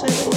Shit.